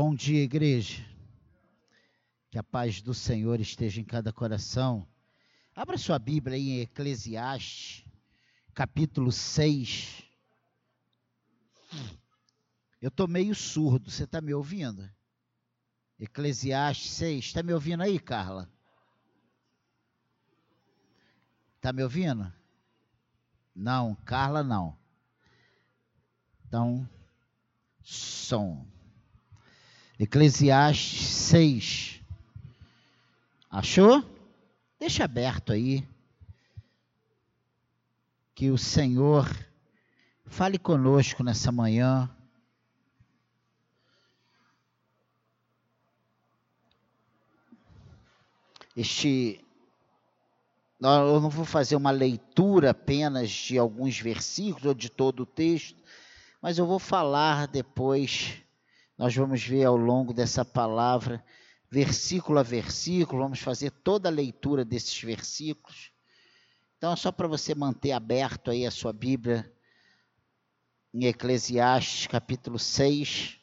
Bom dia, igreja. Que a paz do Senhor esteja em cada coração. Abra sua Bíblia aí em Eclesiastes, capítulo 6. Eu estou meio surdo, você está me ouvindo? Eclesiastes 6. Está me ouvindo aí, Carla? Está me ouvindo? Não, Carla não. Então, som. Eclesiastes 6. Achou? Deixa aberto aí. Que o Senhor fale conosco nessa manhã. Este eu não vou fazer uma leitura apenas de alguns versículos ou de todo o texto, mas eu vou falar depois. Nós vamos ver ao longo dessa palavra, versículo a versículo, vamos fazer toda a leitura desses versículos. Então, é só para você manter aberto aí a sua Bíblia em Eclesiastes, capítulo 6.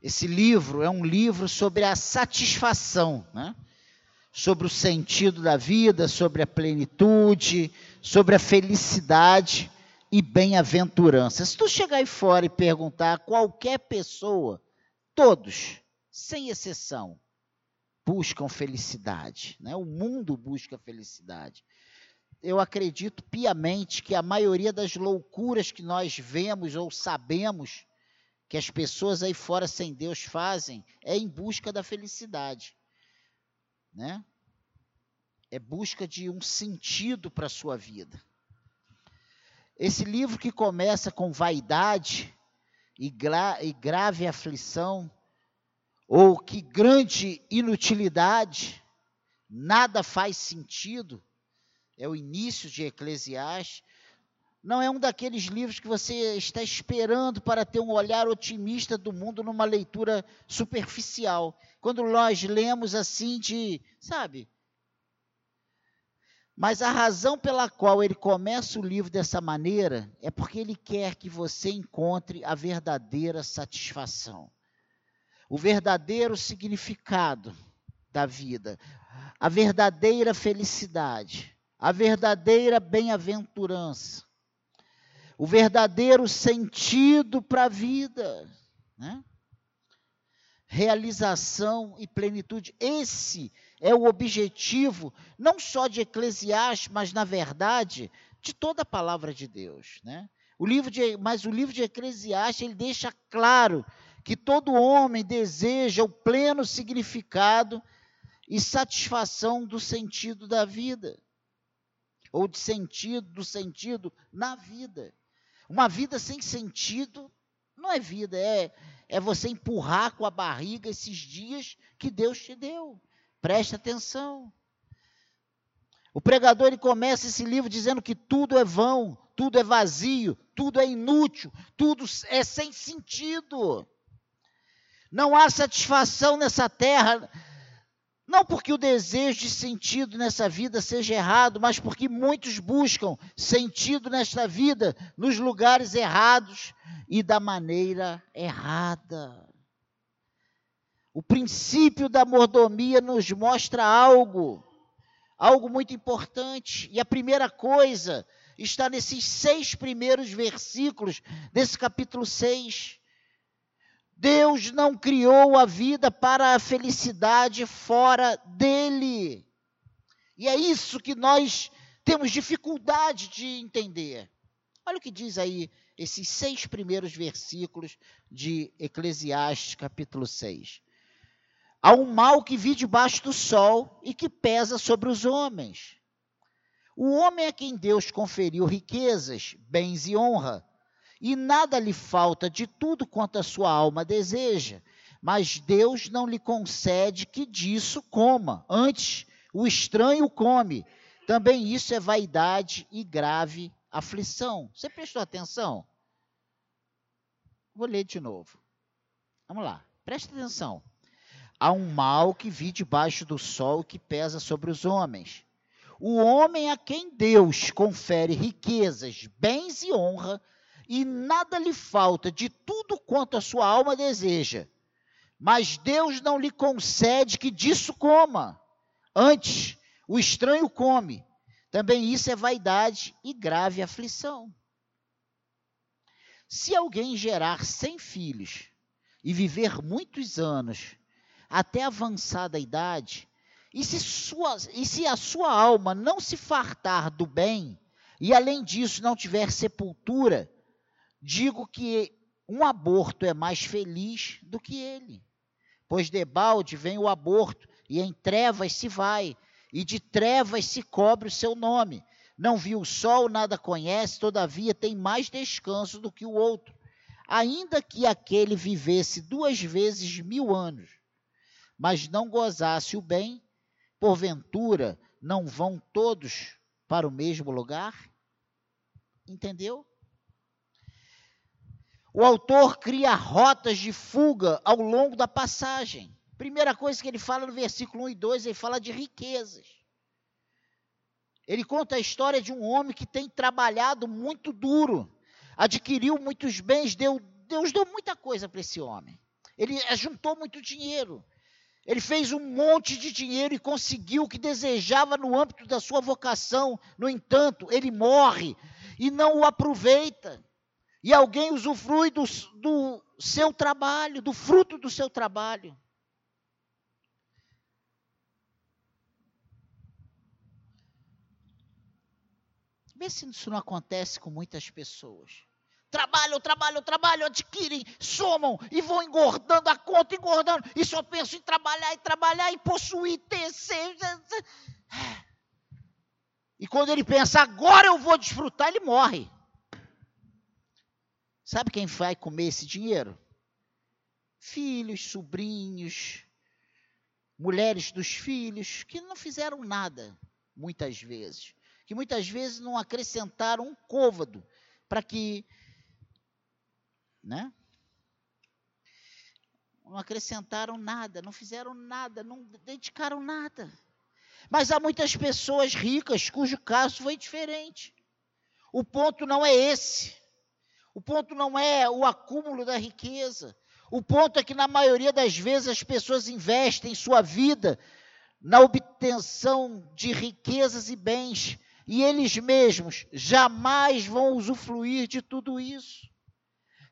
Esse livro é um livro sobre a satisfação, né? Sobre o sentido da vida, sobre a plenitude, sobre a felicidade e bem-aventurança. Se tu chegar aí fora e perguntar a qualquer pessoa, todos, sem exceção, buscam felicidade. Né? O mundo busca felicidade. Eu acredito piamente que a maioria das loucuras que nós vemos ou sabemos que as pessoas aí fora sem Deus fazem é em busca da felicidade, né? É busca de um sentido para a sua vida. Esse livro que começa com vaidade e, gra e grave aflição, ou que grande inutilidade, nada faz sentido, é o início de Eclesiastes, não é um daqueles livros que você está esperando para ter um olhar otimista do mundo numa leitura superficial. Quando nós lemos assim de, sabe? Mas a razão pela qual ele começa o livro dessa maneira é porque ele quer que você encontre a verdadeira satisfação, o verdadeiro significado da vida, a verdadeira felicidade, a verdadeira bem-aventurança o verdadeiro sentido para a vida, né? realização e plenitude. Esse é o objetivo, não só de Eclesiastes, mas, na verdade, de toda a palavra de Deus. Né? O livro de, mas o livro de Eclesiastes ele deixa claro que todo homem deseja o pleno significado e satisfação do sentido da vida, ou de sentido, do sentido na vida. Uma vida sem sentido não é vida, é, é você empurrar com a barriga esses dias que Deus te deu. Preste atenção. O pregador ele começa esse livro dizendo que tudo é vão, tudo é vazio, tudo é inútil, tudo é sem sentido. Não há satisfação nessa terra não porque o desejo de sentido nessa vida seja errado, mas porque muitos buscam sentido nesta vida nos lugares errados e da maneira errada. O princípio da mordomia nos mostra algo, algo muito importante. E a primeira coisa está nesses seis primeiros versículos desse capítulo 6. Deus não criou a vida para a felicidade fora dele. E é isso que nós temos dificuldade de entender. Olha o que diz aí esses seis primeiros versículos de Eclesiastes, capítulo 6. Há um mal que vi debaixo do sol e que pesa sobre os homens. O homem a quem Deus conferiu riquezas, bens e honra e nada lhe falta de tudo quanto a sua alma deseja. Mas Deus não lhe concede que disso coma. Antes, o estranho come. Também isso é vaidade e grave aflição. Você prestou atenção? Vou ler de novo. Vamos lá, preste atenção. há um mal que vi debaixo do sol que pesa sobre os homens. O homem a quem Deus confere riquezas, bens e honra, e nada lhe falta de tudo quanto a sua alma deseja. Mas Deus não lhe concede que disso coma. Antes, o estranho come. Também isso é vaidade e grave aflição. Se alguém gerar cem filhos e viver muitos anos, até avançada idade, e se, sua, e se a sua alma não se fartar do bem, e além disso não tiver sepultura, digo que um aborto é mais feliz do que ele. Pois debalde vem o aborto, e em trevas se vai, e de trevas se cobre o seu nome. Não viu o sol, nada conhece, todavia tem mais descanso do que o outro. Ainda que aquele vivesse duas vezes mil anos, mas não gozasse o bem, porventura não vão todos para o mesmo lugar? Entendeu? O autor cria rotas de fuga ao longo da passagem. Primeira coisa que ele fala no versículo 1 e 2, ele fala de riquezas. Ele conta a história de um homem que tem trabalhado muito duro, adquiriu muitos bens, deu, Deus deu muita coisa para esse homem. Ele juntou muito dinheiro. Ele fez um monte de dinheiro e conseguiu o que desejava no âmbito da sua vocação. No entanto, ele morre e não o aproveita. E alguém usufrui do, do seu trabalho, do fruto do seu trabalho. Vê se isso não acontece com muitas pessoas. Trabalham, trabalham, trabalham, adquirem, somam e vão engordando a conta, engordando, e só pensam em trabalhar e trabalhar e possuir, ter. E quando ele pensa, agora eu vou desfrutar, ele morre. Sabe quem vai comer esse dinheiro? Filhos, sobrinhos, mulheres dos filhos, que não fizeram nada, muitas vezes que muitas vezes não acrescentaram um côvado para que, né? Não acrescentaram nada, não fizeram nada, não dedicaram nada. Mas há muitas pessoas ricas cujo caso foi diferente. O ponto não é esse. O ponto não é o acúmulo da riqueza. O ponto é que, na maioria das vezes, as pessoas investem sua vida na obtenção de riquezas e bens e eles mesmos jamais vão usufruir de tudo isso.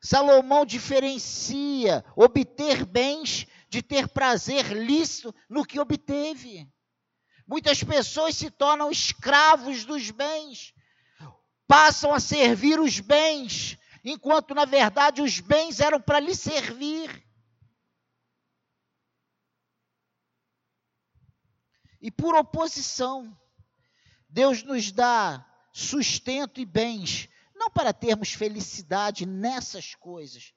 Salomão diferencia obter bens de ter prazer lícito no que obteve. Muitas pessoas se tornam escravos dos bens, passam a servir os bens, enquanto na verdade os bens eram para lhe servir. E por oposição, Deus nos dá sustento e bens, não para termos felicidade nessas coisas,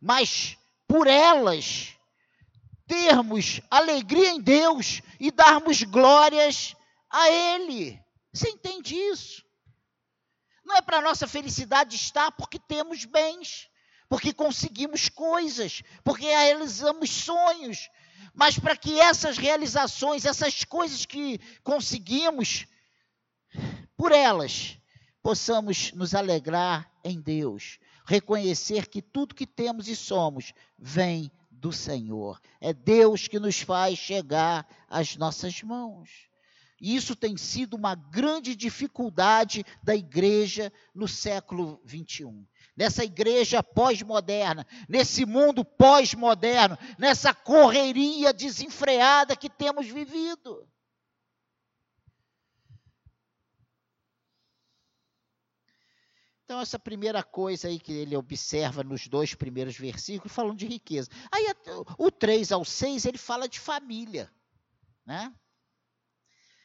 mas por elas termos alegria em Deus e darmos glórias a Ele. Você entende isso? Não é para nossa felicidade estar porque temos bens, porque conseguimos coisas, porque realizamos sonhos, mas para que essas realizações, essas coisas que conseguimos, por elas, possamos nos alegrar em Deus, reconhecer que tudo que temos e somos vem do Senhor. É Deus que nos faz chegar às nossas mãos. E isso tem sido uma grande dificuldade da igreja no século 21. Nessa igreja pós-moderna, nesse mundo pós-moderno, nessa correria desenfreada que temos vivido. Então, essa primeira coisa aí que ele observa nos dois primeiros versículos, falando de riqueza. Aí, o 3 ao 6, ele fala de família. Né?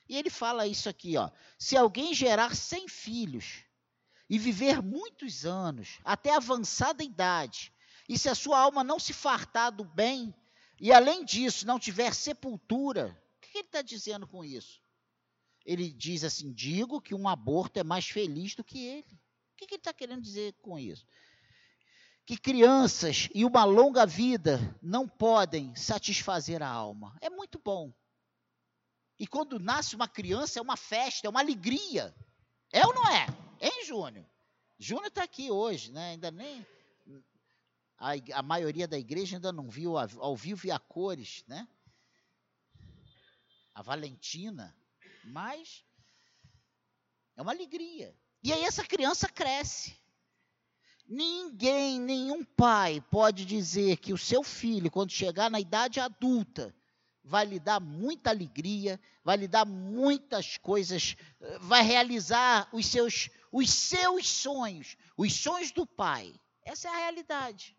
E ele fala isso aqui, ó. Se alguém gerar 100 filhos e viver muitos anos, até avançada idade, e se a sua alma não se fartar do bem, e além disso não tiver sepultura, o que ele está dizendo com isso? Ele diz assim: digo que um aborto é mais feliz do que ele. O que ele está querendo dizer com isso? que crianças e uma longa vida não podem satisfazer a alma. É muito bom. E quando nasce uma criança, é uma festa, é uma alegria. É ou não é? Hein, Júnior? Júnior está aqui hoje, né? Ainda nem. A, a, maioria da igreja ainda não viu ao, ao vivo e a cores, né? A Valentina. Mas é uma alegria. E aí essa criança cresce. Ninguém, nenhum pai pode dizer que o seu filho, quando chegar na idade adulta, vai lhe dar muita alegria, vai lhe dar muitas coisas, vai realizar os seus, os seus sonhos, os sonhos do pai. Essa é a realidade.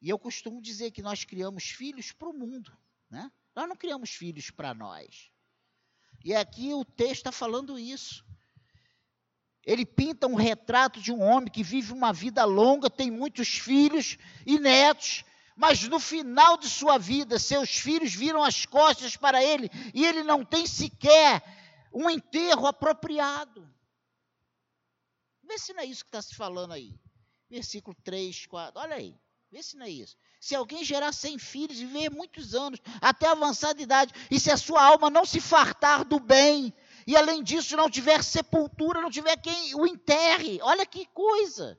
E eu costumo dizer que nós criamos filhos para o mundo, né? Nós não criamos filhos para nós. E aqui o texto está falando isso. Ele pinta um retrato de um homem que vive uma vida longa, tem muitos filhos e netos, mas no final de sua vida, seus filhos viram as costas para ele e ele não tem sequer um enterro apropriado. Vê se não é isso que está se falando aí. Versículo 3, 4, olha aí. Vê se não é isso. Se alguém gerar 100 filhos e viver muitos anos, até avançada idade, e se a sua alma não se fartar do bem, e além disso não tiver sepultura, não tiver quem o enterre, olha que coisa.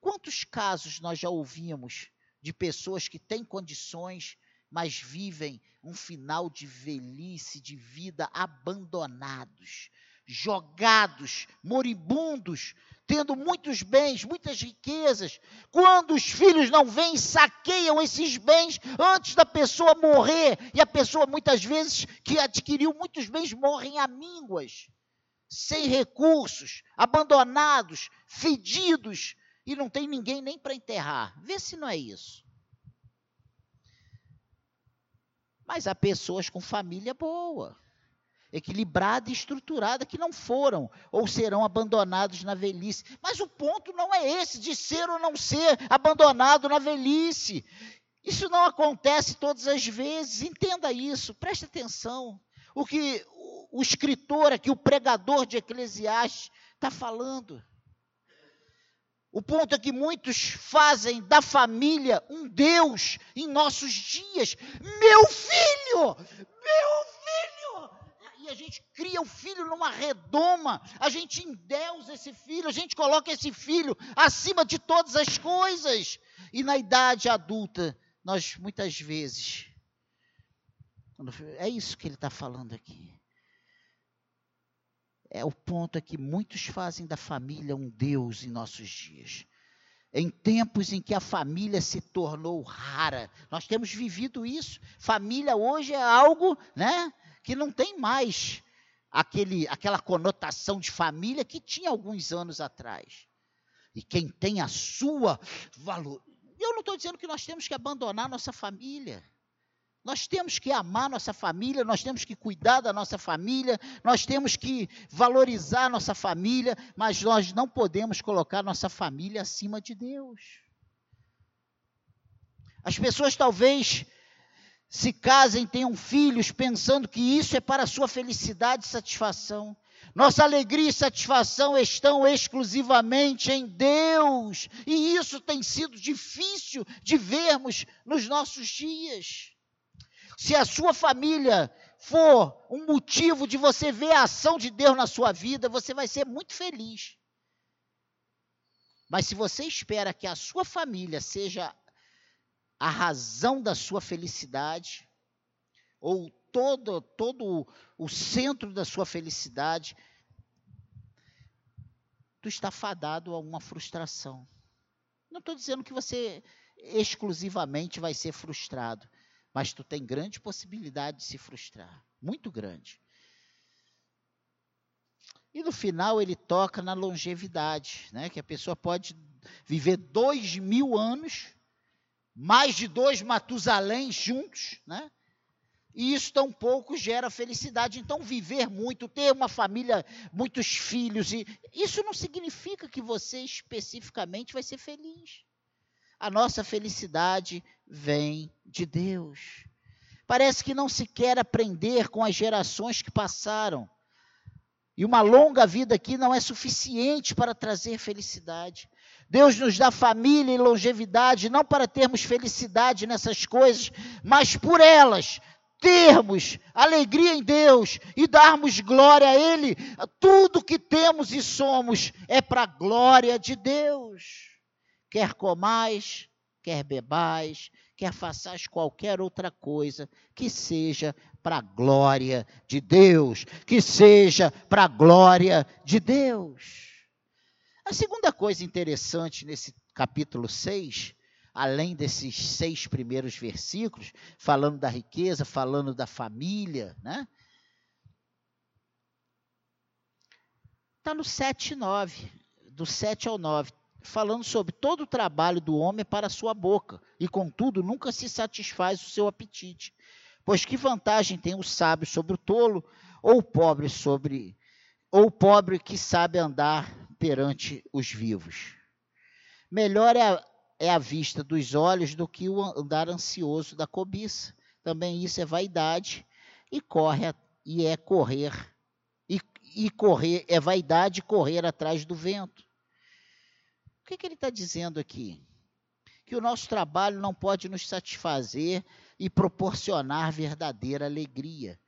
Quantos casos nós já ouvimos de pessoas que têm condições, mas vivem um final de velhice, de vida abandonados, jogados, moribundos, tendo muitos bens, muitas riquezas. Quando os filhos não vêm, saqueiam esses bens antes da pessoa morrer, e a pessoa muitas vezes que adquiriu muitos bens morrem a mínguas, sem recursos, abandonados, fedidos, e não tem ninguém nem para enterrar. Vê se não é isso. Mas há pessoas com família boa, equilibrada e estruturada que não foram ou serão abandonados na velhice. Mas o ponto não é esse de ser ou não ser abandonado na velhice. Isso não acontece todas as vezes. Entenda isso, preste atenção. O que o escritor aqui, o pregador de Eclesiastes, está falando. O ponto é que muitos fazem da família um Deus em nossos dias. Meu filho! Meu filho! E a gente cria o filho numa redoma, a gente endeusa esse filho, a gente coloca esse filho acima de todas as coisas. E na idade adulta, nós muitas vezes. É isso que ele está falando aqui é o ponto é que muitos fazem da família um Deus em nossos dias. Em tempos em que a família se tornou rara, nós temos vivido isso. Família hoje é algo, né, que não tem mais aquele, aquela conotação de família que tinha alguns anos atrás. E quem tem a sua valor. Eu não estou dizendo que nós temos que abandonar nossa família. Nós temos que amar nossa família, nós temos que cuidar da nossa família, nós temos que valorizar nossa família, mas nós não podemos colocar nossa família acima de Deus. As pessoas talvez se casem, tenham filhos, pensando que isso é para a sua felicidade e satisfação. Nossa alegria e satisfação estão exclusivamente em Deus, e isso tem sido difícil de vermos nos nossos dias. Se a sua família for um motivo de você ver a ação de Deus na sua vida, você vai ser muito feliz. Mas se você espera que a sua família seja a razão da sua felicidade, ou todo, todo o centro da sua felicidade, tu está fadado a uma frustração. Não estou dizendo que você exclusivamente vai ser frustrado, mas tu tem grande possibilidade de se frustrar, muito grande. E no final ele toca na longevidade, né? que a pessoa pode viver dois mil anos, mais de dois Matusalém juntos, né? E isso tão pouco gera felicidade. Então, viver muito, ter uma família, muitos filhos, e isso não significa que você especificamente vai ser feliz. A nossa felicidade vem de Deus. Parece que não se quer aprender com as gerações que passaram. E uma longa vida aqui não é suficiente para trazer felicidade. Deus nos dá família e longevidade não para termos felicidade nessas coisas, mas por elas termos alegria em Deus e darmos glória a Ele. Tudo que temos e somos é para a glória de Deus. Quer comais, quer bebais, quer façais qualquer outra coisa, que seja para a glória de Deus, que seja para a glória de Deus. A segunda coisa interessante nesse capítulo 6 além desses seis primeiros versículos, falando da riqueza, falando da família, né? Está no 7 e 9, do 7 ao 9, falando sobre todo o trabalho do homem para sua boca, e contudo nunca se satisfaz o seu apetite. Pois que vantagem tem o sábio sobre o tolo, ou o pobre sobre ou o pobre que sabe andar perante os vivos? Melhor é a, é a vista dos olhos do que o andar ansioso da cobiça. Também isso é vaidade e corre e é correr e, e correr é vaidade correr atrás do vento. Que, que ele está dizendo aqui? Que o nosso trabalho não pode nos satisfazer e proporcionar verdadeira alegria.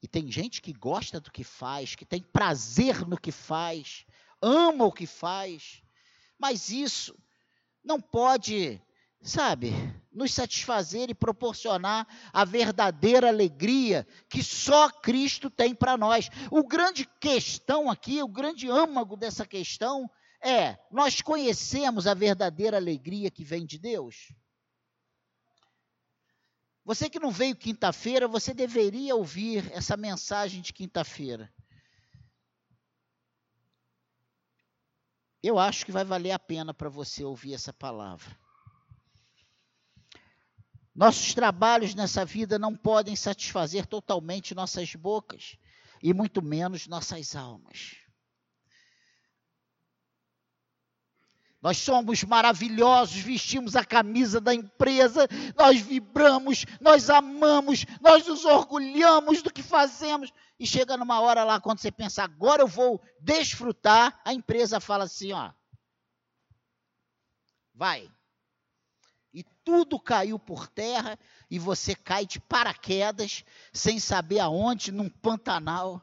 E tem gente que gosta do que faz, que tem prazer no que faz, ama o que faz, mas isso não pode, sabe, nos satisfazer e proporcionar a verdadeira alegria que só Cristo tem para nós. O grande questão aqui, o grande âmago dessa questão é: nós conhecemos a verdadeira alegria que vem de Deus? Você que não veio quinta-feira, você deveria ouvir essa mensagem de quinta-feira. Eu acho que vai valer a pena para você ouvir essa palavra. Nossos trabalhos nessa vida não podem satisfazer totalmente nossas bocas e muito menos nossas almas. Nós somos maravilhosos, vestimos a camisa da empresa, nós vibramos, nós amamos, nós nos orgulhamos do que fazemos. E chega numa hora lá, quando você pensa, agora eu vou desfrutar, a empresa fala assim: ó, vai. E tudo caiu por terra e você cai de paraquedas, sem saber aonde, num Pantanal.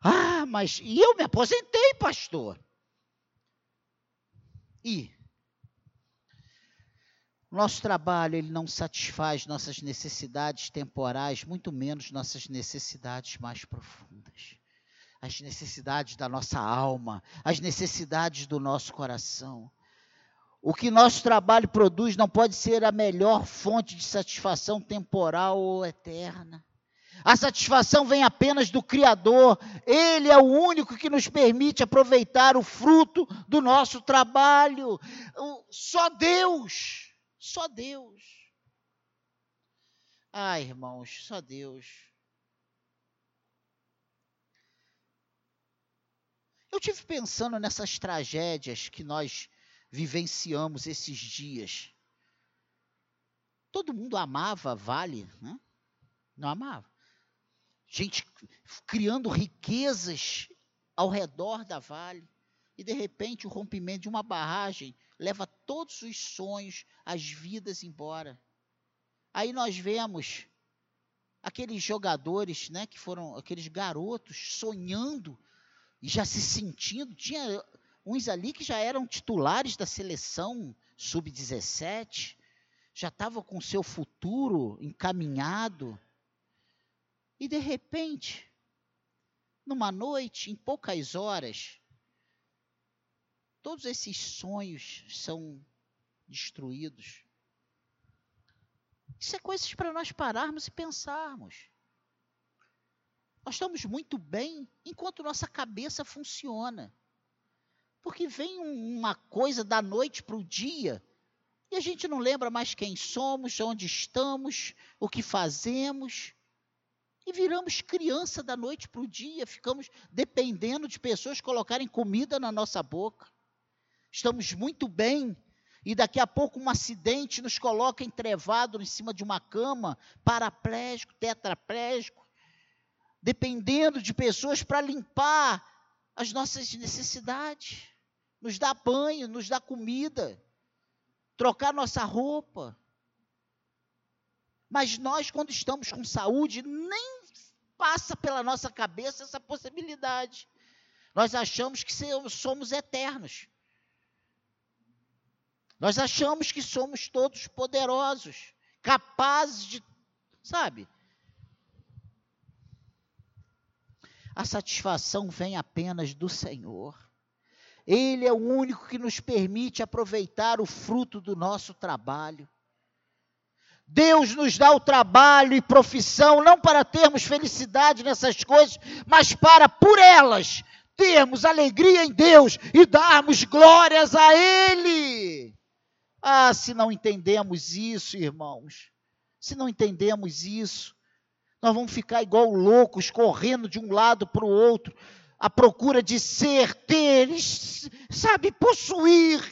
Ah, mas e eu me aposentei, pastor. E nosso trabalho ele não satisfaz nossas necessidades temporais, muito menos nossas necessidades mais profundas. As necessidades da nossa alma, as necessidades do nosso coração. O que nosso trabalho produz não pode ser a melhor fonte de satisfação temporal ou eterna. A satisfação vem apenas do Criador. Ele é o único que nos permite aproveitar o fruto do nosso trabalho. Só Deus. Só Deus. Ah, irmãos, só Deus. Eu tive pensando nessas tragédias que nós vivenciamos esses dias. Todo mundo amava Vale, né? Não amava? Gente criando riquezas ao redor da vale. E de repente o rompimento de uma barragem leva todos os sonhos, as vidas embora. Aí nós vemos aqueles jogadores, né, que foram aqueles garotos sonhando e já se sentindo, tinha uns ali que já eram titulares da seleção sub-17, já estavam com seu futuro encaminhado e de repente, numa noite, em poucas horas, todos esses sonhos são destruídos. Isso é para nós pararmos e pensarmos. Nós estamos muito bem enquanto nossa cabeça funciona. Porque vem uma coisa da noite para o dia e a gente não lembra mais quem somos, onde estamos, o que fazemos e viramos criança da noite para o dia, ficamos dependendo de pessoas colocarem comida na nossa boca. Estamos muito bem, e daqui a pouco um acidente nos coloca entrevado em cima de uma cama, paraplégico, tetraplégico, dependendo de pessoas para limpar as nossas necessidades. nos dar banho, nos dar comida, trocar nossa roupa. Mas nós, quando estamos com saúde, nem passa pela nossa cabeça essa possibilidade. Nós achamos que somos eternos. Nós achamos que somos todos poderosos, capazes de, sabe? A satisfação vem apenas do Senhor. Ele é o único que nos permite aproveitar o fruto do nosso trabalho. Deus nos dá o trabalho e profissão não para termos felicidade nessas coisas, mas para, por elas, termos alegria em Deus e darmos glórias a Ele. Ah, se não entendemos isso, irmãos, se não entendemos isso, nós vamos ficar igual loucos, correndo de um lado para o outro, à procura de ser, ter, sabe, possuir,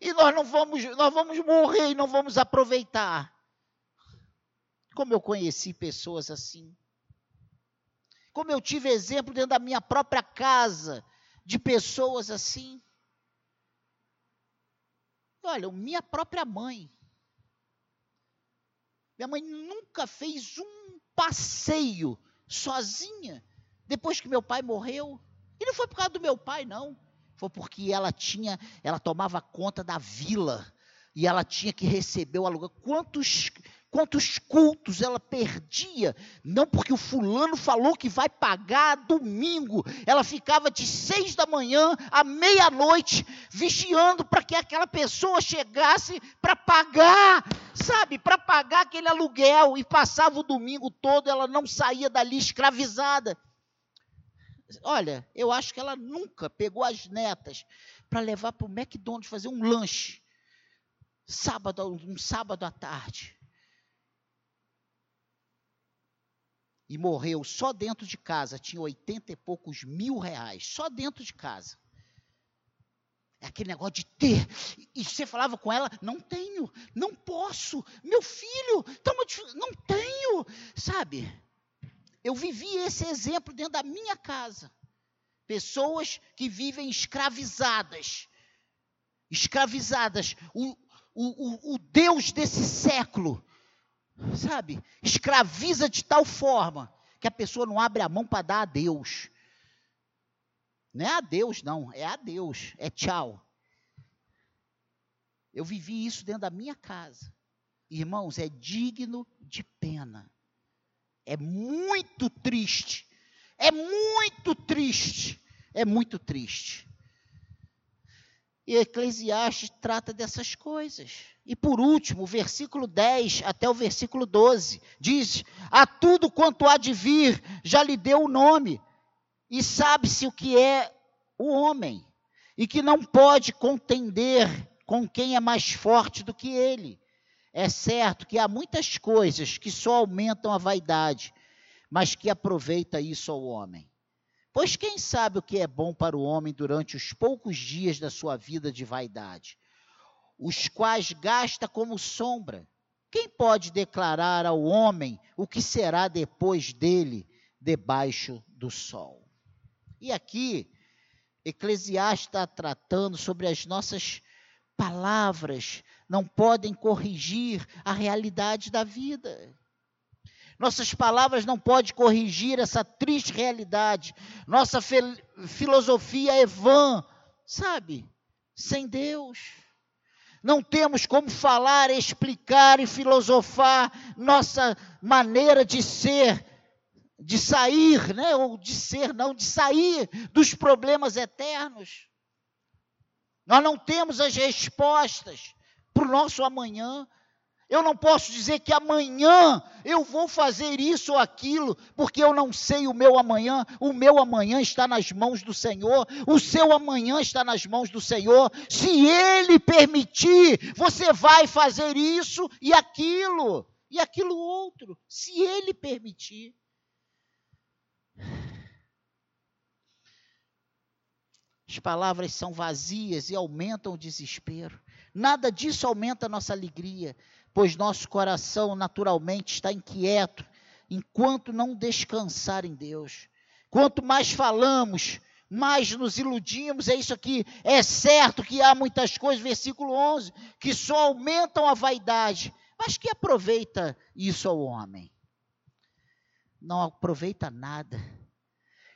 e nós não vamos, nós vamos morrer e não vamos aproveitar. Como eu conheci pessoas assim. Como eu tive exemplo dentro da minha própria casa de pessoas assim. Olha, minha própria mãe. Minha mãe nunca fez um passeio sozinha depois que meu pai morreu. E não foi por causa do meu pai, não. Foi porque ela tinha, ela tomava conta da vila e ela tinha que receber o aluguel. Quantos quantos cultos ela perdia, não porque o fulano falou que vai pagar domingo, ela ficava de seis da manhã à meia-noite vigiando para que aquela pessoa chegasse para pagar, sabe, para pagar aquele aluguel e passava o domingo todo, ela não saía dali escravizada. Olha, eu acho que ela nunca pegou as netas para levar para o McDonald's fazer um lanche sábado, um sábado à tarde. E morreu só dentro de casa, tinha oitenta e poucos mil reais, só dentro de casa. É aquele negócio de ter. E você falava com ela, não tenho, não posso, meu filho, tamo, não tenho, sabe? Eu vivi esse exemplo dentro da minha casa. Pessoas que vivem escravizadas. Escravizadas. O, o, o, o Deus desse século sabe, escraviza de tal forma que a pessoa não abre a mão para dar a Deus. Não é a Deus, não, é a Deus, é tchau. Eu vivi isso dentro da minha casa. Irmãos, é digno de pena. É muito triste. É muito triste. É muito triste. E Eclesiastes trata dessas coisas. E por último, o versículo 10 até o versículo 12 diz: A tudo quanto há de vir já lhe deu o nome, e sabe-se o que é o homem, e que não pode contender com quem é mais forte do que ele. É certo que há muitas coisas que só aumentam a vaidade, mas que aproveita isso ao homem. Pois quem sabe o que é bom para o homem durante os poucos dias da sua vida de vaidade, os quais gasta como sombra? Quem pode declarar ao homem o que será depois dele debaixo do sol? E aqui, Eclesiastes está tratando sobre as nossas palavras, não podem corrigir a realidade da vida. Nossas palavras não podem corrigir essa triste realidade. Nossa filosofia é vã, sabe? Sem Deus. Não temos como falar, explicar e filosofar nossa maneira de ser, de sair, né? ou de ser, não, de sair dos problemas eternos. Nós não temos as respostas para o nosso amanhã. Eu não posso dizer que amanhã eu vou fazer isso ou aquilo, porque eu não sei o meu amanhã. O meu amanhã está nas mãos do Senhor, o seu amanhã está nas mãos do Senhor. Se Ele permitir, você vai fazer isso e aquilo, e aquilo outro, se Ele permitir. As palavras são vazias e aumentam o desespero. Nada disso aumenta a nossa alegria pois nosso coração naturalmente está inquieto enquanto não descansar em Deus. Quanto mais falamos, mais nos iludimos, é isso aqui, é certo que há muitas coisas, versículo 11, que só aumentam a vaidade, mas que aproveita isso ao homem? Não aproveita nada.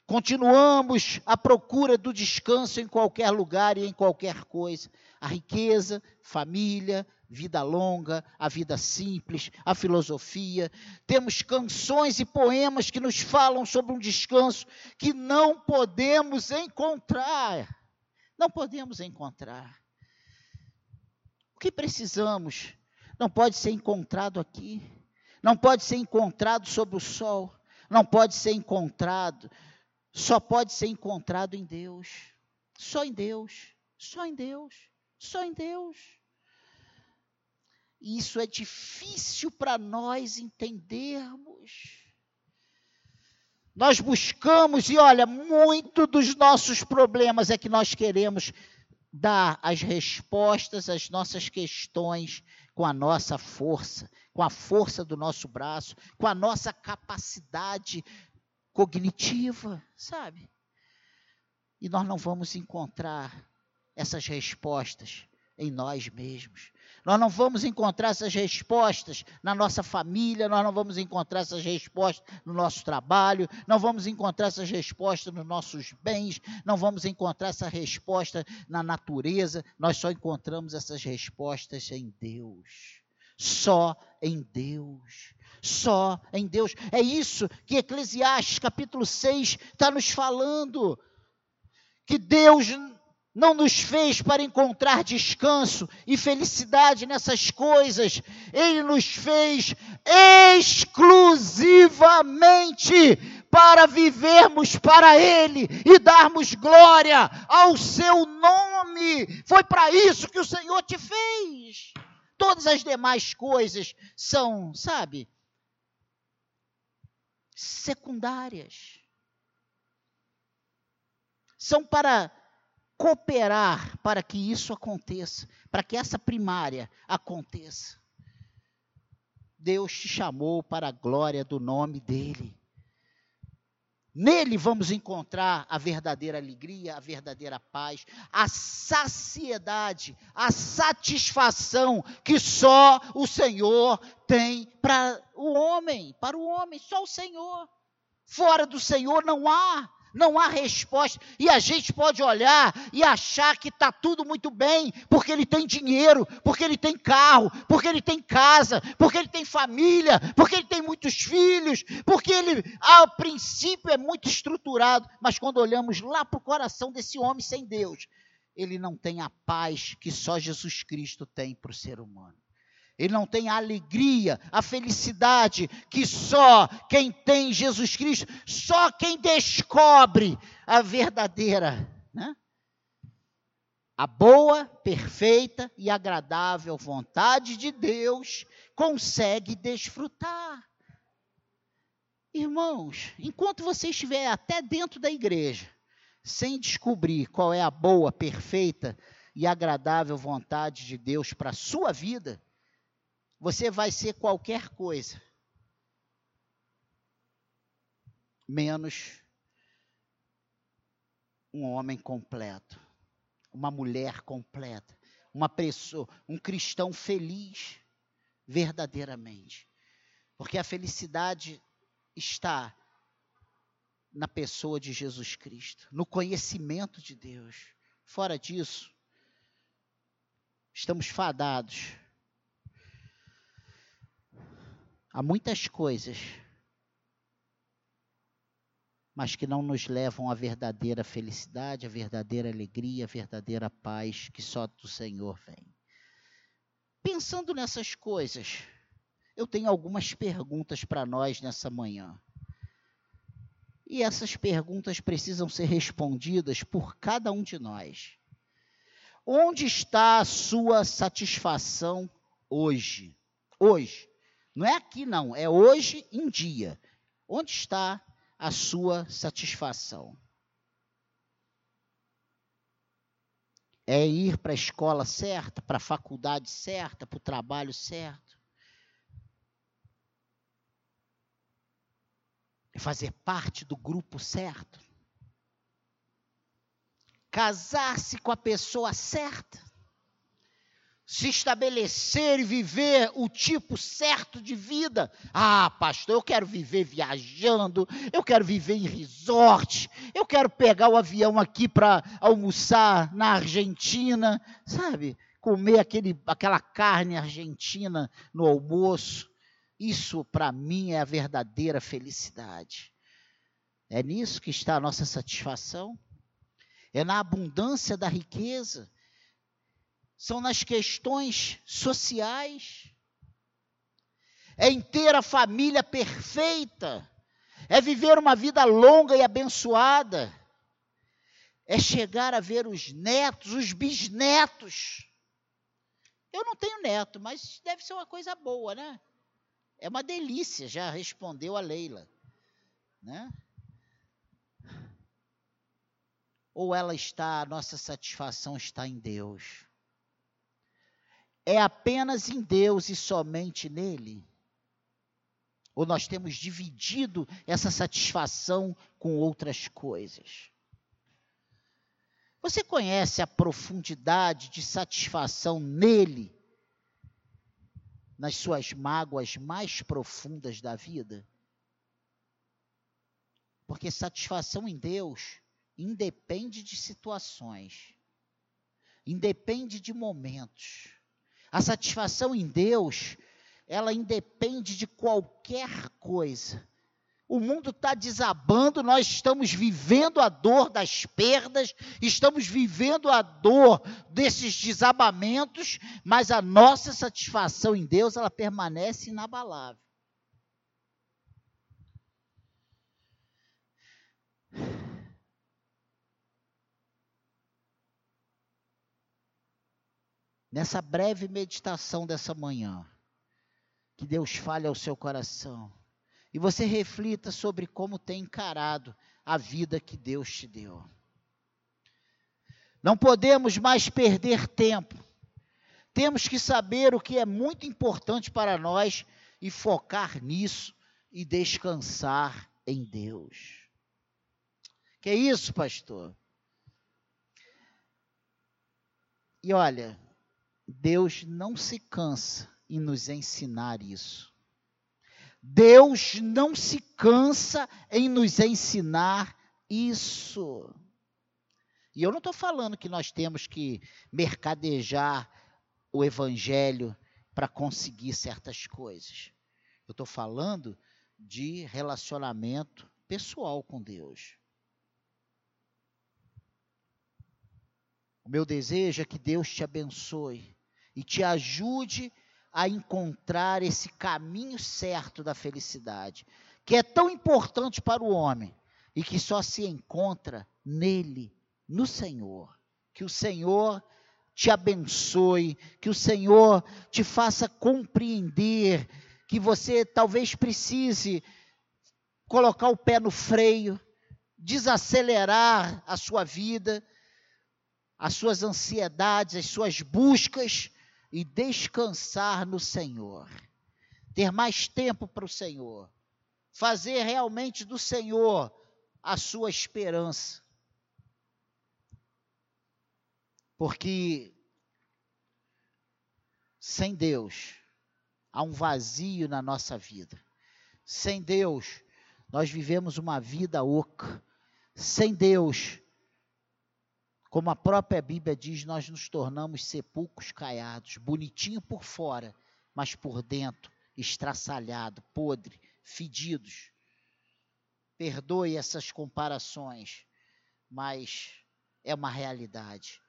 Continuamos à procura do descanso em qualquer lugar e em qualquer coisa. A riqueza, família, vida longa, a vida simples, a filosofia. Temos canções e poemas que nos falam sobre um descanso que não podemos encontrar. Não podemos encontrar. O que precisamos não pode ser encontrado aqui. Não pode ser encontrado sob o sol. Não pode ser encontrado só pode ser encontrado em Deus. Só em Deus. Só em Deus. Só em Deus. E isso é difícil para nós entendermos. Nós buscamos, e olha, muito dos nossos problemas é que nós queremos dar as respostas às nossas questões com a nossa força, com a força do nosso braço, com a nossa capacidade cognitiva, sabe? E nós não vamos encontrar essas respostas em nós mesmos. Nós não vamos encontrar essas respostas na nossa família, nós não vamos encontrar essas respostas no nosso trabalho, não vamos encontrar essas respostas nos nossos bens, não vamos encontrar essa resposta na natureza, nós só encontramos essas respostas em Deus. Só em Deus só em Deus. É isso que Eclesiastes capítulo 6 está nos falando. Que Deus não nos fez para encontrar descanso e felicidade nessas coisas, Ele nos fez exclusivamente para vivermos para Ele e darmos glória ao Seu nome. Foi para isso que o Senhor te fez. Todas as demais coisas são, sabe, secundárias. São para cooperar para que isso aconteça, para que essa primária aconteça. Deus te chamou para a glória do nome dEle. Nele vamos encontrar a verdadeira alegria, a verdadeira paz, a saciedade, a satisfação que só o Senhor tem para o homem, para o homem, só o Senhor. Fora do Senhor não há não há resposta. E a gente pode olhar e achar que está tudo muito bem, porque ele tem dinheiro, porque ele tem carro, porque ele tem casa, porque ele tem família, porque ele tem muitos filhos, porque ele, ao princípio, é muito estruturado. Mas quando olhamos lá para o coração desse homem sem Deus, ele não tem a paz que só Jesus Cristo tem para o ser humano. Ele não tem a alegria, a felicidade que só quem tem Jesus Cristo, só quem descobre a verdadeira, né? A boa, perfeita e agradável vontade de Deus consegue desfrutar. Irmãos, enquanto você estiver até dentro da igreja, sem descobrir qual é a boa, perfeita e agradável vontade de Deus para a sua vida, você vai ser qualquer coisa, menos um homem completo, uma mulher completa, uma pessoa, um cristão feliz, verdadeiramente. Porque a felicidade está na pessoa de Jesus Cristo, no conhecimento de Deus. Fora disso, estamos fadados Há muitas coisas, mas que não nos levam à verdadeira felicidade, à verdadeira alegria, à verdadeira paz que só do Senhor vem. Pensando nessas coisas, eu tenho algumas perguntas para nós nessa manhã. E essas perguntas precisam ser respondidas por cada um de nós. Onde está a sua satisfação hoje? Hoje. Não é aqui, não, é hoje em dia. Onde está a sua satisfação? É ir para a escola certa, para a faculdade certa, para o trabalho certo? É fazer parte do grupo certo? casar-se com a pessoa certa, se estabelecer e viver o tipo certo de vida. Ah, pastor, eu quero viver viajando, eu quero viver em resort, eu quero pegar o avião aqui para almoçar na Argentina, sabe? Comer aquele, aquela carne argentina no almoço. Isso, para mim, é a verdadeira felicidade. É nisso que está a nossa satisfação. É na abundância da riqueza são nas questões sociais. É em ter a família perfeita, é viver uma vida longa e abençoada, é chegar a ver os netos, os bisnetos. Eu não tenho neto, mas deve ser uma coisa boa, né? É uma delícia, já respondeu a Leila, né? Ou ela está, a nossa satisfação está em Deus é apenas em Deus e somente nele? Ou nós temos dividido essa satisfação com outras coisas? Você conhece a profundidade de satisfação nele, nas suas mágoas mais profundas da vida? Porque satisfação em Deus independe de situações, independe de momentos. A satisfação em Deus, ela independe de qualquer coisa. O mundo está desabando, nós estamos vivendo a dor das perdas, estamos vivendo a dor desses desabamentos, mas a nossa satisfação em Deus, ela permanece inabalável. Nessa breve meditação dessa manhã, que Deus fale ao seu coração e você reflita sobre como tem encarado a vida que Deus te deu. Não podemos mais perder tempo. Temos que saber o que é muito importante para nós e focar nisso e descansar em Deus. Que é isso, pastor? E olha, Deus não se cansa em nos ensinar isso. Deus não se cansa em nos ensinar isso. E eu não estou falando que nós temos que mercadejar o evangelho para conseguir certas coisas. Eu estou falando de relacionamento pessoal com Deus. O meu desejo é que Deus te abençoe e te ajude a encontrar esse caminho certo da felicidade, que é tão importante para o homem e que só se encontra nele, no Senhor. Que o Senhor te abençoe, que o Senhor te faça compreender que você talvez precise colocar o pé no freio, desacelerar a sua vida, as suas ansiedades, as suas buscas e descansar no Senhor. Ter mais tempo para o Senhor. Fazer realmente do Senhor a sua esperança. Porque sem Deus há um vazio na nossa vida. Sem Deus, nós vivemos uma vida oca. Sem Deus, como a própria Bíblia diz, nós nos tornamos sepulcros caiados, bonitinho por fora, mas por dentro estraçalhado, podre, fedidos. Perdoe essas comparações, mas é uma realidade.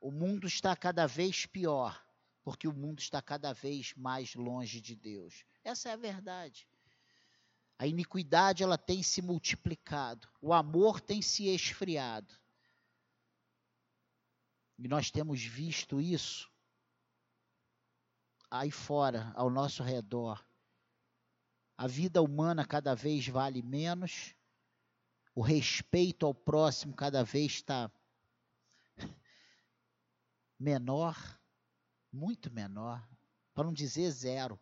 O mundo está cada vez pior, porque o mundo está cada vez mais longe de Deus. Essa é a verdade. A iniquidade ela tem se multiplicado, o amor tem se esfriado. E nós temos visto isso aí fora, ao nosso redor. A vida humana cada vez vale menos, o respeito ao próximo cada vez está menor, muito menor, para não dizer zero.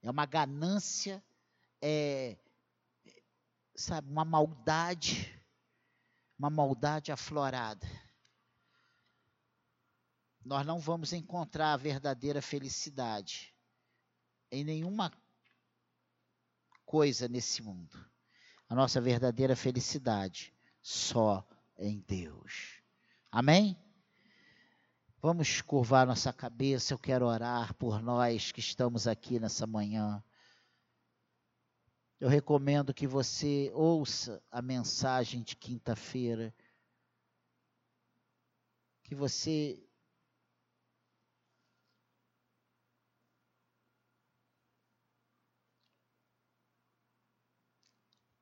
É uma ganância, é, sabe, uma maldade uma maldade aflorada, nós não vamos encontrar a verdadeira felicidade em nenhuma coisa nesse mundo. A nossa verdadeira felicidade só em Deus. Amém? Vamos curvar nossa cabeça. Eu quero orar por nós que estamos aqui nessa manhã. Eu recomendo que você ouça a mensagem de quinta-feira. Que você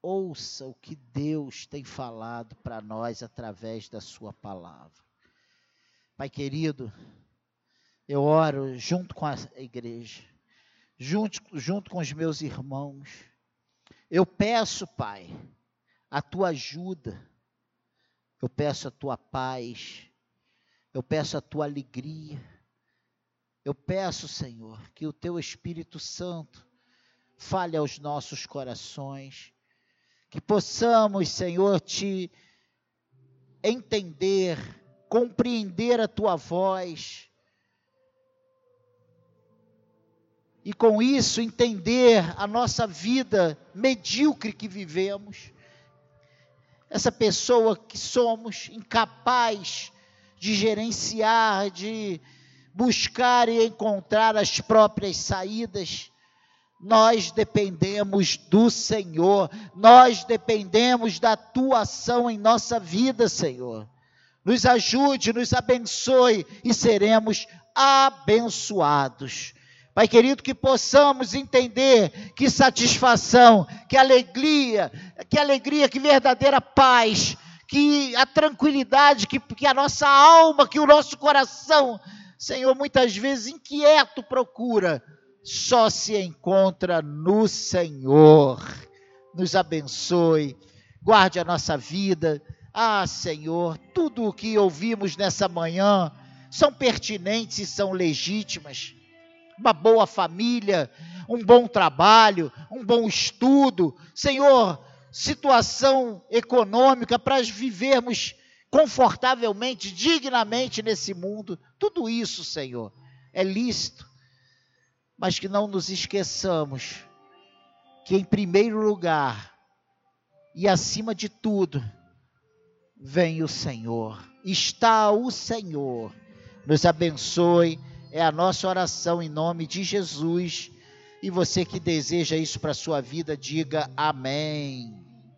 ouça o que Deus tem falado para nós através da Sua palavra. Pai querido, eu oro junto com a igreja, junto, junto com os meus irmãos. Eu peço, Pai, a tua ajuda, eu peço a tua paz, eu peço a tua alegria. Eu peço, Senhor, que o teu Espírito Santo fale aos nossos corações, que possamos, Senhor, te entender compreender a tua voz. E com isso entender a nossa vida medíocre que vivemos, essa pessoa que somos incapaz de gerenciar, de buscar e encontrar as próprias saídas. Nós dependemos do Senhor, nós dependemos da tua ação em nossa vida, Senhor nos ajude, nos abençoe e seremos abençoados. Pai querido, que possamos entender que satisfação, que alegria, que alegria, que verdadeira paz, que a tranquilidade, que, que a nossa alma, que o nosso coração, Senhor, muitas vezes inquieto procura, só se encontra no Senhor. Nos abençoe, guarde a nossa vida ah, Senhor, tudo o que ouvimos nessa manhã são pertinentes e são legítimas. Uma boa família, um bom trabalho, um bom estudo, Senhor, situação econômica para vivermos confortavelmente, dignamente nesse mundo. Tudo isso, Senhor, é lícito. Mas que não nos esqueçamos que, em primeiro lugar e acima de tudo, vem o Senhor. Está o Senhor. Nos abençoe. É a nossa oração em nome de Jesus. E você que deseja isso para a sua vida, diga amém.